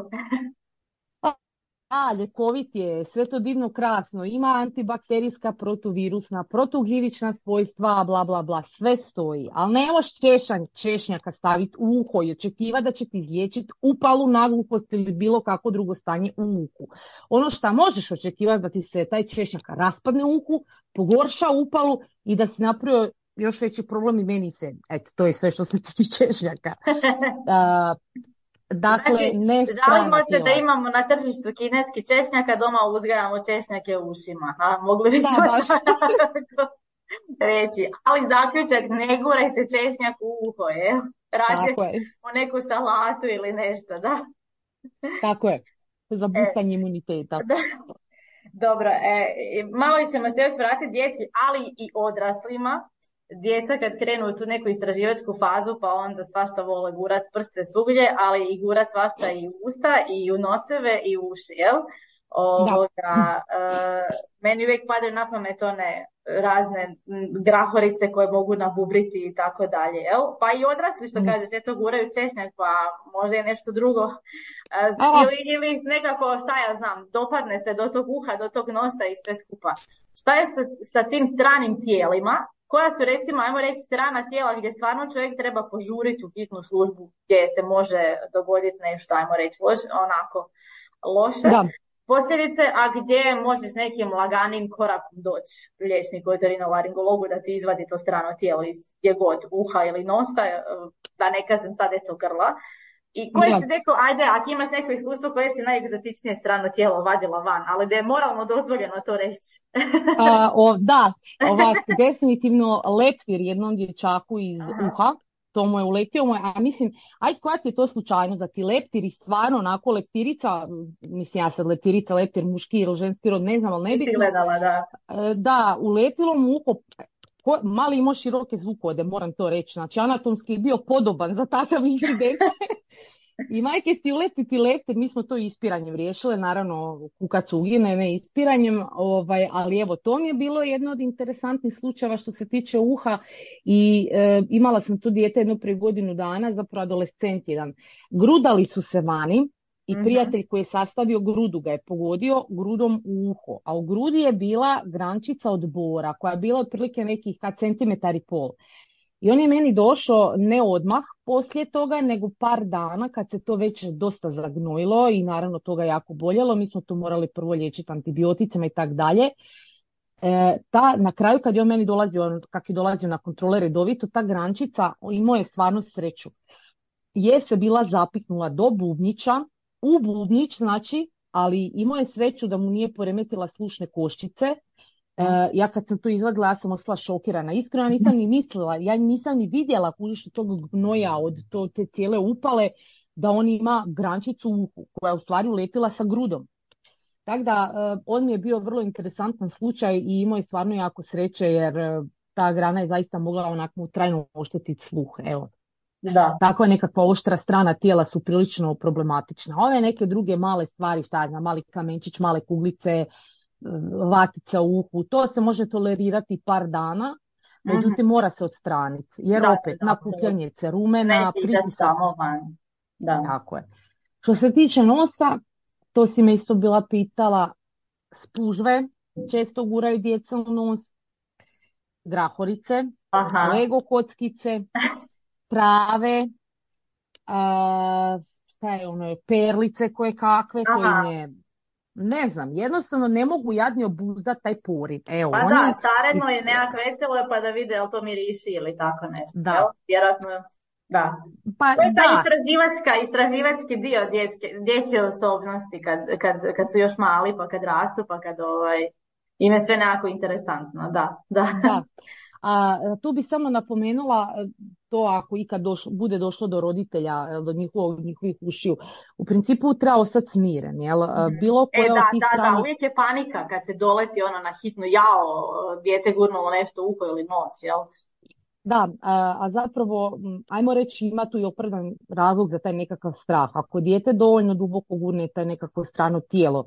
A, ljekovit je, sve to divno krasno, ima antibakterijska, protuvirusna, protuglivična svojstva, bla, bla, bla, sve stoji. Ali ne možeš češan, češnjaka staviti u uho i očekiva da će ti izliječiti upalu, naglupost ili bilo kako drugo stanje u uhu. Ono što možeš očekivati da ti se taj češnjak raspadne u uhu, pogorša upalu i da si napravio još veći problem i meni se. Eto, to je sve što se tiče češnjaka. Dakle, znači, ne žalimo se da imamo na tržištu kineski češnjak, a doma uzgajamo češnjake u ušima. A, mogli bi da, baš. reći. Ali zaključak, ne gurajte češnjak u uho, je? Rađe u neku salatu ili nešto, da? Tako je. Za bustanje e, imuniteta. Dobro, e, malo ćemo se još vratiti djeci, ali i odraslima djeca kad krenu u tu neku istraživačku fazu pa onda svašta vole gurat prste svugdje, ali i gurat svašta i u usta i u noseve i u uši, jel? Ovoga, uh, meni uvijek padaju na pamet one razne grahorice koje mogu nabubriti i tako dalje, jel? Pa i odrasli što mm. kaže, sve to guraju češnjak, pa možda je nešto drugo. Uh, ili, ili nekako, šta ja znam, dopadne se do tog uha, do tog nosa i sve skupa. Šta je sa, sa tim stranim tijelima koja su recimo, ajmo reći, strana tijela gdje stvarno čovjek treba požuriti u hitnu službu gdje se može dogoditi nešto, ajmo reći, loš, onako loše. Da. Posljedice, a gdje možeš s nekim laganim korakom doći liječniku otorinolaringologu da ti izvadi to strano tijelo iz gdje god, uha ili nosa, da ne kažem sad je to grla. I koji si rekao, ajde, ako imaš neko iskustvo koje si najegzotičnije strano tijelo vadila van, ali da je moralno dozvoljeno to reći. A, o, da, ovak, definitivno leptir jednom dječaku iz uha, to mu je uletio moj, a mislim, ajde koja ti je to slučajno da ti leptiri stvarno onako leptirica, mislim ja sad leptirica, leptir muški ili ženski rod, ne znam, ali ne bi... gledala, da. E, da, uletilo mu uho, ko, mali imao široke zvukode, moram to reći. Znači, anatomski je bio podoban za takav incident. I majke ti uleti ti lete, mi smo to ispiranjem riješile, naravno kukac ugine, ne ispiranjem, ovaj, ali evo to mi je bilo jedno od interesantnih slučajeva što se tiče uha i e, imala sam tu dijete jedno prije godinu dana, zapravo adolescent jedan. Grudali su se vani, i mhm. prijatelj koji je sastavio grudu ga je pogodio grudom u uho, a u grudi je bila grančica od bora koja je bila otprilike nekih centimetar i pol. I on je meni došao ne odmah poslije toga, nego par dana kad se to već dosta zagnojilo i naravno toga jako boljelo. Mi smo to morali prvo liječiti antibioticama i tak dalje. E, ta, na kraju kad je on meni dolazio, kak je dolazio na kontrole redovito, ta grančica imao je stvarno sreću. Je se bila zapiknula do bubnića, u bubnić znači, ali imao je sreću da mu nije poremetila slušne koščice. E, ja kad sam to izvadila, ja sam ostala šokirana. Iskreno nisam ni mislila, ja nisam ni vidjela kužiš tog gnoja od to, te cijele upale, da on ima grančicu u uhu, koja je u stvari uletila sa grudom. Tako da, e, on mi je bio vrlo interesantan slučaj i imao je stvarno jako sreće, jer e, ta grana je zaista mogla onako trajno oštetiti sluh. Evo, da. Tako je nekakva oštra strana tijela su prilično problematična. Ove neke druge male stvari, šta znam, mali kamenčić, male kuglice, vatica u uhu, to se može tolerirati par dana, međutim mora se odstraniti. Jer da, opet, da, nakupljanje cerumena, pritisak. Da. Tako je. Što se tiče nosa, to si me isto bila pitala, spužve često guraju djeca u nos, grahorice, Aha. lego kockice, trave, a, šta je ono, perlice koje kakve, koje ne, ne znam, jednostavno ne mogu jadni obuzdati taj poriv. Evo, pa da, šareno je nekak veselo pa da vide jel to miriši ili tako nešto. Da. Jel? Vjerojatno, da. Pa, to je ta istraživačka, istraživački dio dječke, dječje osobnosti kad, kad, kad su još mali pa kad rastu pa kad ovaj, im je sve nekako interesantno, da. da. da. A tu bi samo napomenula to ako ikad bude došlo do roditelja, do njihovog, njihovih ušiju. U principu treba ostati smiren, jel? Mhm. Bilo e, da, da, da, uvijek je panika kad se doleti ono na hitnu jao, dijete gurnulo nešto uho ili nos, jel? Da, a, zapravo, ajmo reći, ima tu i opravdan razlog za taj nekakav strah. Ako dijete dovoljno duboko gurne taj nekako strano tijelo,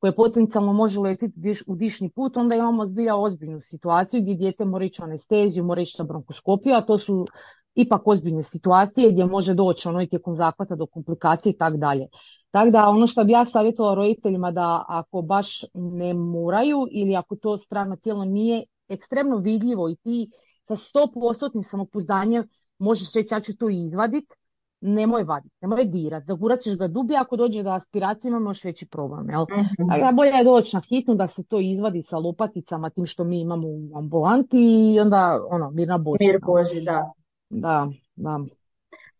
koje potencijalno može letiti u dišni put, onda imamo zbilja ozbiljnu situaciju gdje dijete mora ići anesteziju, mora ići na bronkoskopiju, a to su ipak ozbiljne situacije gdje može doći ono i tijekom zahvata do komplikacije i tako dalje. Tako da ono što bi ja savjetovala roditeljima da ako baš ne moraju ili ako to strano tijelo nije ekstremno vidljivo i ti sa 100% samopouzdanjem možeš reći ja ću to izvaditi, nemoj vaditi, nemoj dirat, zagurat ćeš ga dublje, ako dođe do aspiracije imamo još veći problem. Jel? mm bolje je doći na hitnu da se to izvadi sa lopaticama, tim što mi imamo u ambulanti i onda ono, mirna božja. Mir Boži, da. Da, da.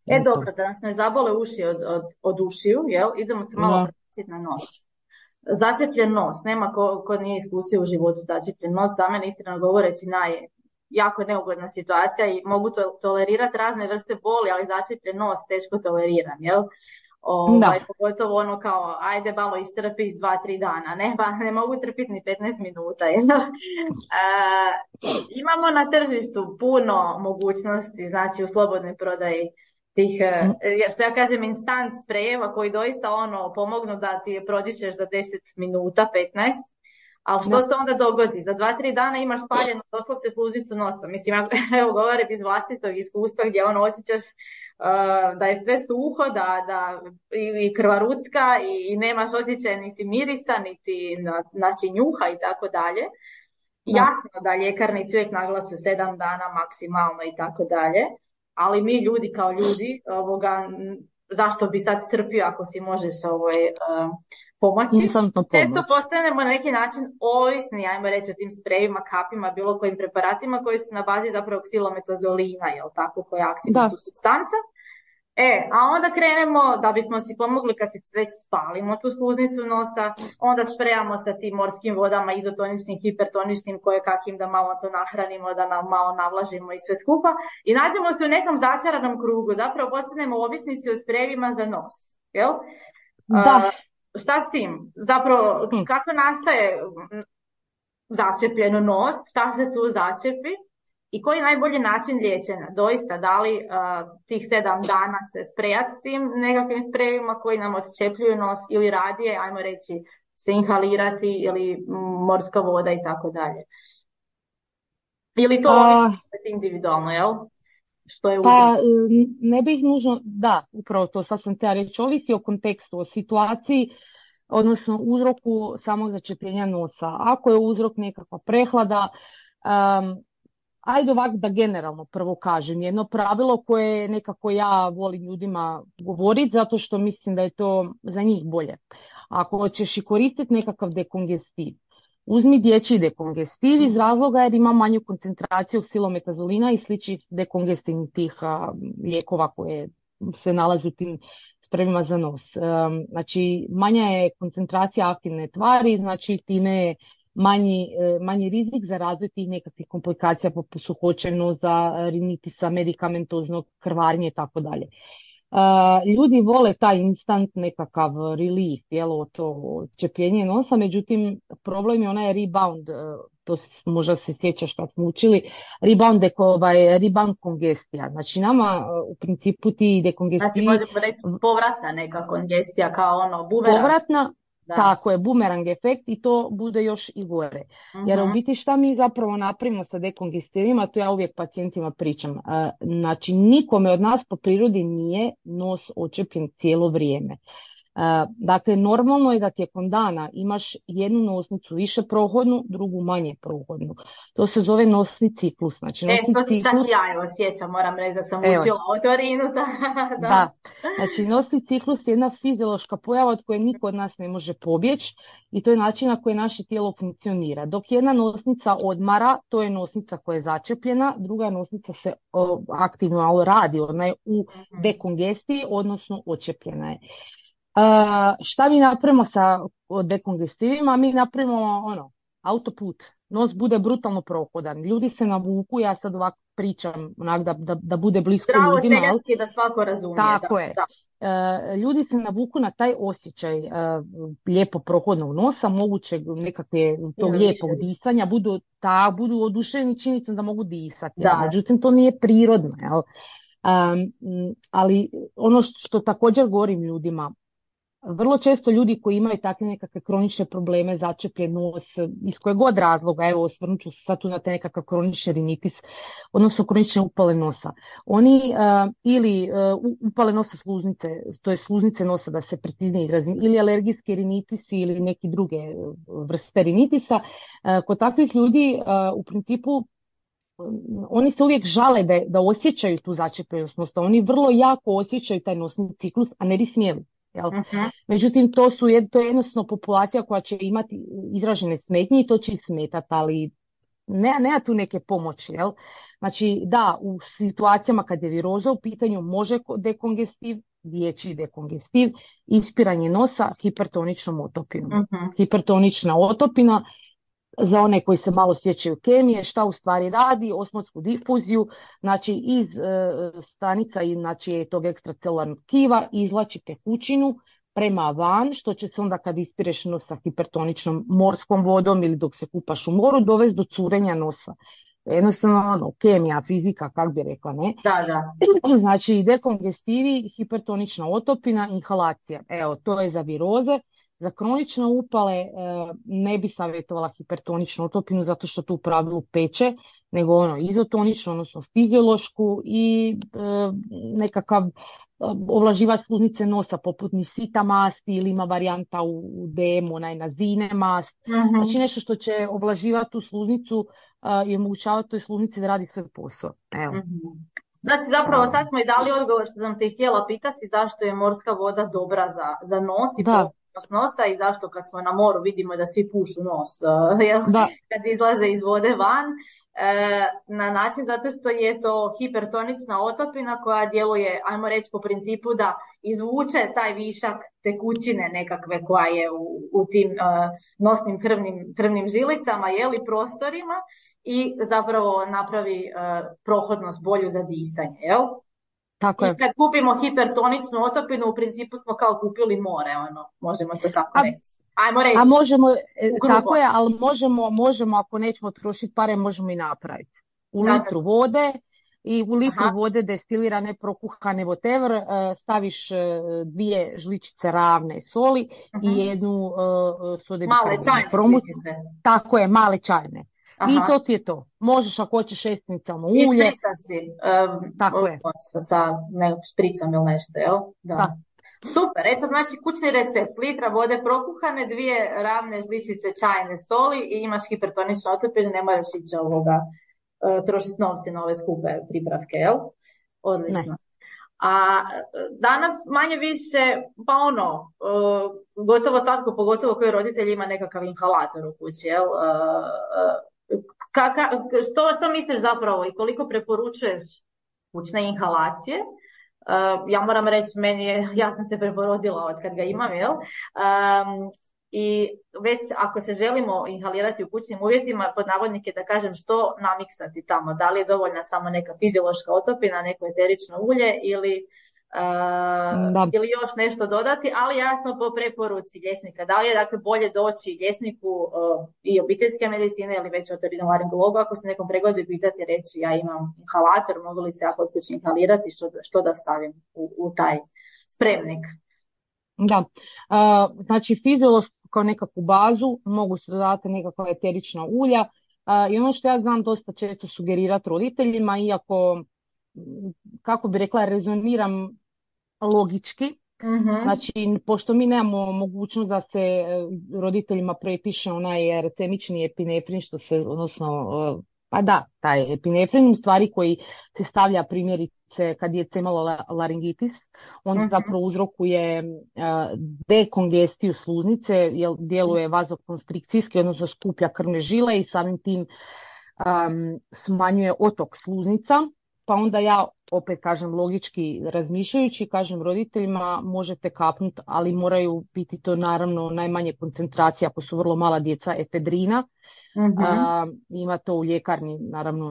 E dobro, da nas ne zabole uši od, od, od ušiju, jel? idemo se malo na nos. Začepljen nos, nema ko, ko nije iskusio u životu začepljen nos, za mene iskreno govoreći naj, jako neugodna situacija i mogu to, tolerirati razne vrste boli, ali začepljen nos teško toleriram, jel? Ovaj, pogotovo ono kao, ajde malo istrpi dva, tri dana, ne, pa ne mogu trpiti ni 15 minuta. Jel? imamo na tržištu puno mogućnosti, znači u slobodnoj prodaji tih, e, mm. što ja kažem, instant sprejeva koji doista ono pomognu da ti prođišeš za 10 minuta, 15 ali što se onda dogodi? Za dva, tri dana imaš spaljenu doslovce sluzicu nosa. Mislim, evo govorim iz vlastitog iskustva gdje ono osjećaš uh, da je sve suho, da, da i, krvarucka i, nemaš osjećaj niti mirisa, niti znači njuha i tako dalje. Jasno da ljekarnici uvijek naglase sedam dana maksimalno i tako dalje, ali mi ljudi kao ljudi, ovoga, zašto bi sad trpio ako si možeš ovaj, uh, pomoći. Često postanemo na neki način ovisni, ajmo reći, o tim sprejima, kapima, bilo kojim preparatima koji su na bazi zapravo ksilometazolina, jel tako, koja je aktivna tu substanca. E, a onda krenemo, da bismo si pomogli kad si već spalimo tu sluznicu nosa, onda sprejamo sa tim morskim vodama, izotoničnim, hipertoničnim, koje kakim da malo to nahranimo, da nam malo navlažimo i sve skupa. I nađemo se u nekom začaranom krugu, zapravo postanemo ovisnici o sprejevima za nos. Jel? Da šta s tim? Zapravo, hm. kako nastaje začepljeno nos, šta se tu začepi i koji je najbolji način liječenja? Doista, da li tih sedam dana se sprejati s tim nekakvim sprejevima koji nam odčepljuju nos ili radije, ajmo reći, se inhalirati ili morska voda i tako dalje. Ili to A... individualno, jel? Što je pa ne bih nužno, da, upravo to sad sam te reći, ovisi o kontekstu, o situaciji, odnosno uzroku samog začepljenja nosa. Ako je uzrok nekakva prehlada, um, ajde ovak da generalno prvo kažem, jedno pravilo koje nekako ja volim ljudima govoriti, zato što mislim da je to za njih bolje. Ako ćeš i koristiti nekakav dekongestiv, Uzmi dječji dekongestiv iz razloga jer ima manju koncentraciju silometazolina i sličnih dekongestivnih tih lijekova koje se nalaze u tim spremima za nos. Znači, manja je koncentracija aktivne tvari, znači time je manji, e, manji rizik za razvoj tih nekakvih komplikacija poput suhoće noza, rinitisa, medikamentoznog krvarnje i tako dalje ljudi vole taj instant nekakav relief, jelo to čepljenje nosa, međutim problem je onaj rebound, e, to možda se sjećaš kad smo učili, rebound, deko, ovaj, rebound kongestija. Znači nama e, u principu ti dekongestiji... Znači možemo reći povratna neka kongestija kao ono buvera. Povratna, tako je, bumerang efekt i to bude još i gore. Jer u mhm. biti šta mi zapravo napravimo sa dekongestivima, to ja uvijek pacijentima pričam. E, znači nikome od nas po prirodi nije nos očepljen cijelo vrijeme. E, dakle, normalno je da tijekom dana imaš jednu nosnicu više prohodnu, drugu manje prohodnu. To se zove nosni ciklus. Znači, nosni e, to se čak ja osjećam, moram reći da sam učila o Torinu. Da, da. Znači, nosni ciklus je jedna fiziološka pojava od koje niko od nas ne može pobjeći i to je način na koji naše tijelo funkcionira. Dok jedna nosnica odmara, to je nosnica koja je začepljena, druga nosnica se aktivno radi, ona je u mhm. dekongestiji, odnosno očepljena je šta mi napravimo sa dekongestivima? Mi napravimo ono, autoput. nos bude brutalno prohodan. Ljudi se navuku, ja sad ovako pričam onak da, da, da bude blisko Zdravo ljudima. seljački da svako razumije. Tako da, je. da. E, ljudi se navuku na taj osjećaj e, lijepo prohodnog nosa, mogućeg nekakve tog lijepog disanja, budu, ta, budu oduševljeni činjenicom da mogu disati. Da. Međutim, to nije prirodno. Jel? Um, ali ono što također govorim ljudima, vrlo često ljudi koji imaju takve nekakve kronične probleme, začepljen nos, iz kojeg god razloga, evo osvrnut ću se sad tu na taj nekakav kronični rinitis, odnosno kronične upale nosa. Oni uh, ili uh, upale nosa sluznice, to je sluznice nosa da se preciznije izrazim, ili alergijski rinitisi ili neki druge uh, vrste rinitisa. Kod takvih ljudi u principu um, oni se uvijek žale da, osjećaju tu začepljenost nosa. Oni vrlo jako osjećaju taj nosni ciklus, a ne bi smjeli. Jel? Mhm. Međutim, to su to je jednostavno populacija koja će imati izražene smetnje i to će ih smetati, ali ne, nema tu neke pomoći, jel? Znači, da, u situacijama kad je viroza u pitanju može ko- dekongestiv, dječji dekongestiv, ispiranje nosa hipertoničnom otopinom. Mhm. Hipertonična otopina, za one koji se malo sjećaju kemije, šta u stvari radi, osmotsku difuziju, znači iz e, stanica i znači tog ekstracelularnog tkiva izvlači tekućinu prema van, što će se onda kad ispireš nos sa hipertoničnom morskom vodom ili dok se kupaš u moru dovesti do curenja nosa. Jednostavno, ono, kemija, fizika, kak bi rekla, ne? Da, da. Znači, dekongestivi, hipertonična otopina, inhalacija. Evo, to je za viroze. Za kronične upale e, ne bi savjetovala hipertoničnu otopinu zato što tu u pravilu peče, nego ono izotoničnu, odnosno fiziološku i e, nekakav e, ovlaživač sluznice nosa poput nisita masti ili ima varijanta u, DM, onaj nazine mast. Mhm. Znači nešto što će ovlaživati tu sluznicu i omogućavati toj sluznici da radi svoj posao. Evo. Mhm. Znači, zapravo sad smo i dali odgovor što sam te htjela pitati zašto je morska voda dobra za, za nos i Da. nosa i zašto kad smo na moru vidimo da svi pušu nos, eh, jel? Da, kad izlaze iz vode van, e, na način zato što je to hipertonična otopina koja djeluje, ajmo reći po principu da izvuče taj višak tekućine nekakve koja je u, u tim e, nosnim krvnim, krvnim žilicama, jeli, prostorima i zapravo napravi e, prohodnost bolju za disanje, jel? tako je. I kad kupimo hipertoničnu otopinu, u principu smo kao kupili more, ono, možemo to tako A- reći. Ajmo reći. A možemo, e, tako je, ali možemo, možemo ako nećemo trošiti pare, možemo i napraviti. U Da, da. litru vode i u litru Aha. vode destilirane, prokuhane, whatever, e, staviš dvije žličice ravne soli Mhm. i jednu e, soda Male čajne Promu- žličice. Tako je, male čajne. I Aha. to ti je to. Možeš ako hoćeš esencijalno ulje. Ispricaš si um, Tako je. sa, ne, špricom ili nešto, jel? Da. Da. Super, eto znači kućni recept, litra vode prokuhane, dvije ravne žličice čajne soli i imaš hipertoničnu otopinu, ne moraš ići ovoga, uh, trošiti novce na ove skupe pripravke, jel? Odlično. A e, danas manje više, pa ono, uh, gotovo svatko, pogotovo koji roditelj ima nekakav inhalator u kući, jel? Ka- ka- što, što misliš zapravo i koliko preporučuješ kućne inhalacije? Uh, ja moram reći, meni je, ja sam se preporodila od kad ga imam, jel? Um, I već ako se želimo inhalirati u kućnim uvjetima, pod navodnike da kažem što namiksati tamo, da li je dovoljna samo neka fiziološka otopina, neko eterično ulje ili Da. ili još nešto dodati, ali jasno po preporuci liječnika. Da li je dakle bolje doći liječniku uh, i obiteljske medicine ili već otorinolaringologu ako se nekom pregledu i pitati reći ja imam inhalator, mogu li se ja kod inhalirati, što, što da stavim u, u taj spremnik. Da, A, znači fiziološku kao nekakvu bazu mogu se dodati nekakva eterična ulja i ono što ja znam dosta često sugerirati roditeljima, iako kako bi rekla rezoniram logički, Mhm. znači pošto mi nemamo mogućnost da se e, roditeljima prepiše onaj recemični epinefrin što se, odnosno e, pa da, taj epinefrin u stvari koji se stavlja primjerice kad je laringitis, on Mhm. zapravo uzrokuje e, dekongestiju sluznice, jer djeluje vazokonstrikcijski, odnosno skuplja krvne žile i samim tim um, smanjuje otok sluznica, pa onda ja opet kažem logički razmišljajući, kažem roditeljima možete kapnuti, ali moraju biti to naravno najmanje koncentracija, ako su vrlo mala djeca, efedrina. Mhm. A, ima to u ljekarni, naravno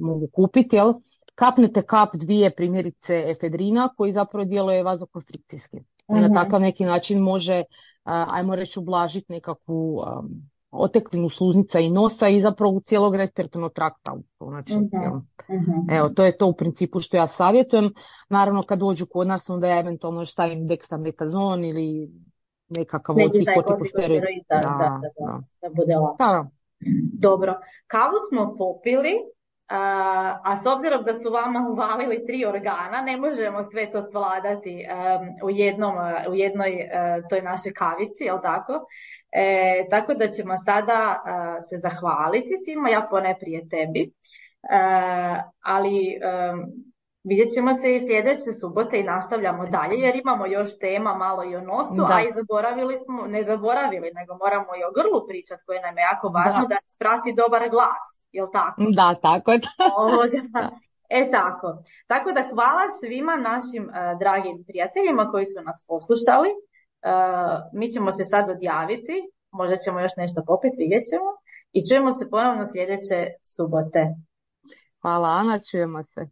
mogu kupiti, jel? Kapnete kap dvije primjerice efedrina koji zapravo djeluje vazokonstrikcijski. I na Mhm. takav neki način može, a, ajmo reći, ublažiti nekakvu um, oteklinu sluznica i nosa i zapravo cijelog respiratornog trakta u konačnici. Jel? Mhm. Evo, to je to u principu što ja savjetujem. Naravno, kad dođu kod nas, onda ja eventualno još stavim dexametazon ili nekakav kortikosteroid, da, da, da, da, da. da bude lakše. Da, Dobro, kavu smo popili, a, a s obzirom da su vama uvalili tri organa, ne možemo sve to svladati em, u jednom, u jednoj e, toj našoj kavici, jel tako? E, tako da ćemo sada e, se zahvaliti svima, ja poneprije tebi, E, ali em, vidjet ćemo se i sljedeće subote i nastavljamo dalje jer imamo još tema malo i o nosu, Da. a i zaboravili smo, ne zaboravili, nego moramo i o grlu pričati koje nam je jako važno Da. da nas prati dobar glas, jel tako? da, tako je. E tako. Tako da hvala svima našim e, dragim prijateljima koji su nas poslušali. E, mi ćemo se sad odjaviti, možda ćemo još nešto popiti, vidjet ćemo. I čujemo se ponovno sljedeće subote. Hvala Ana, čujemo se.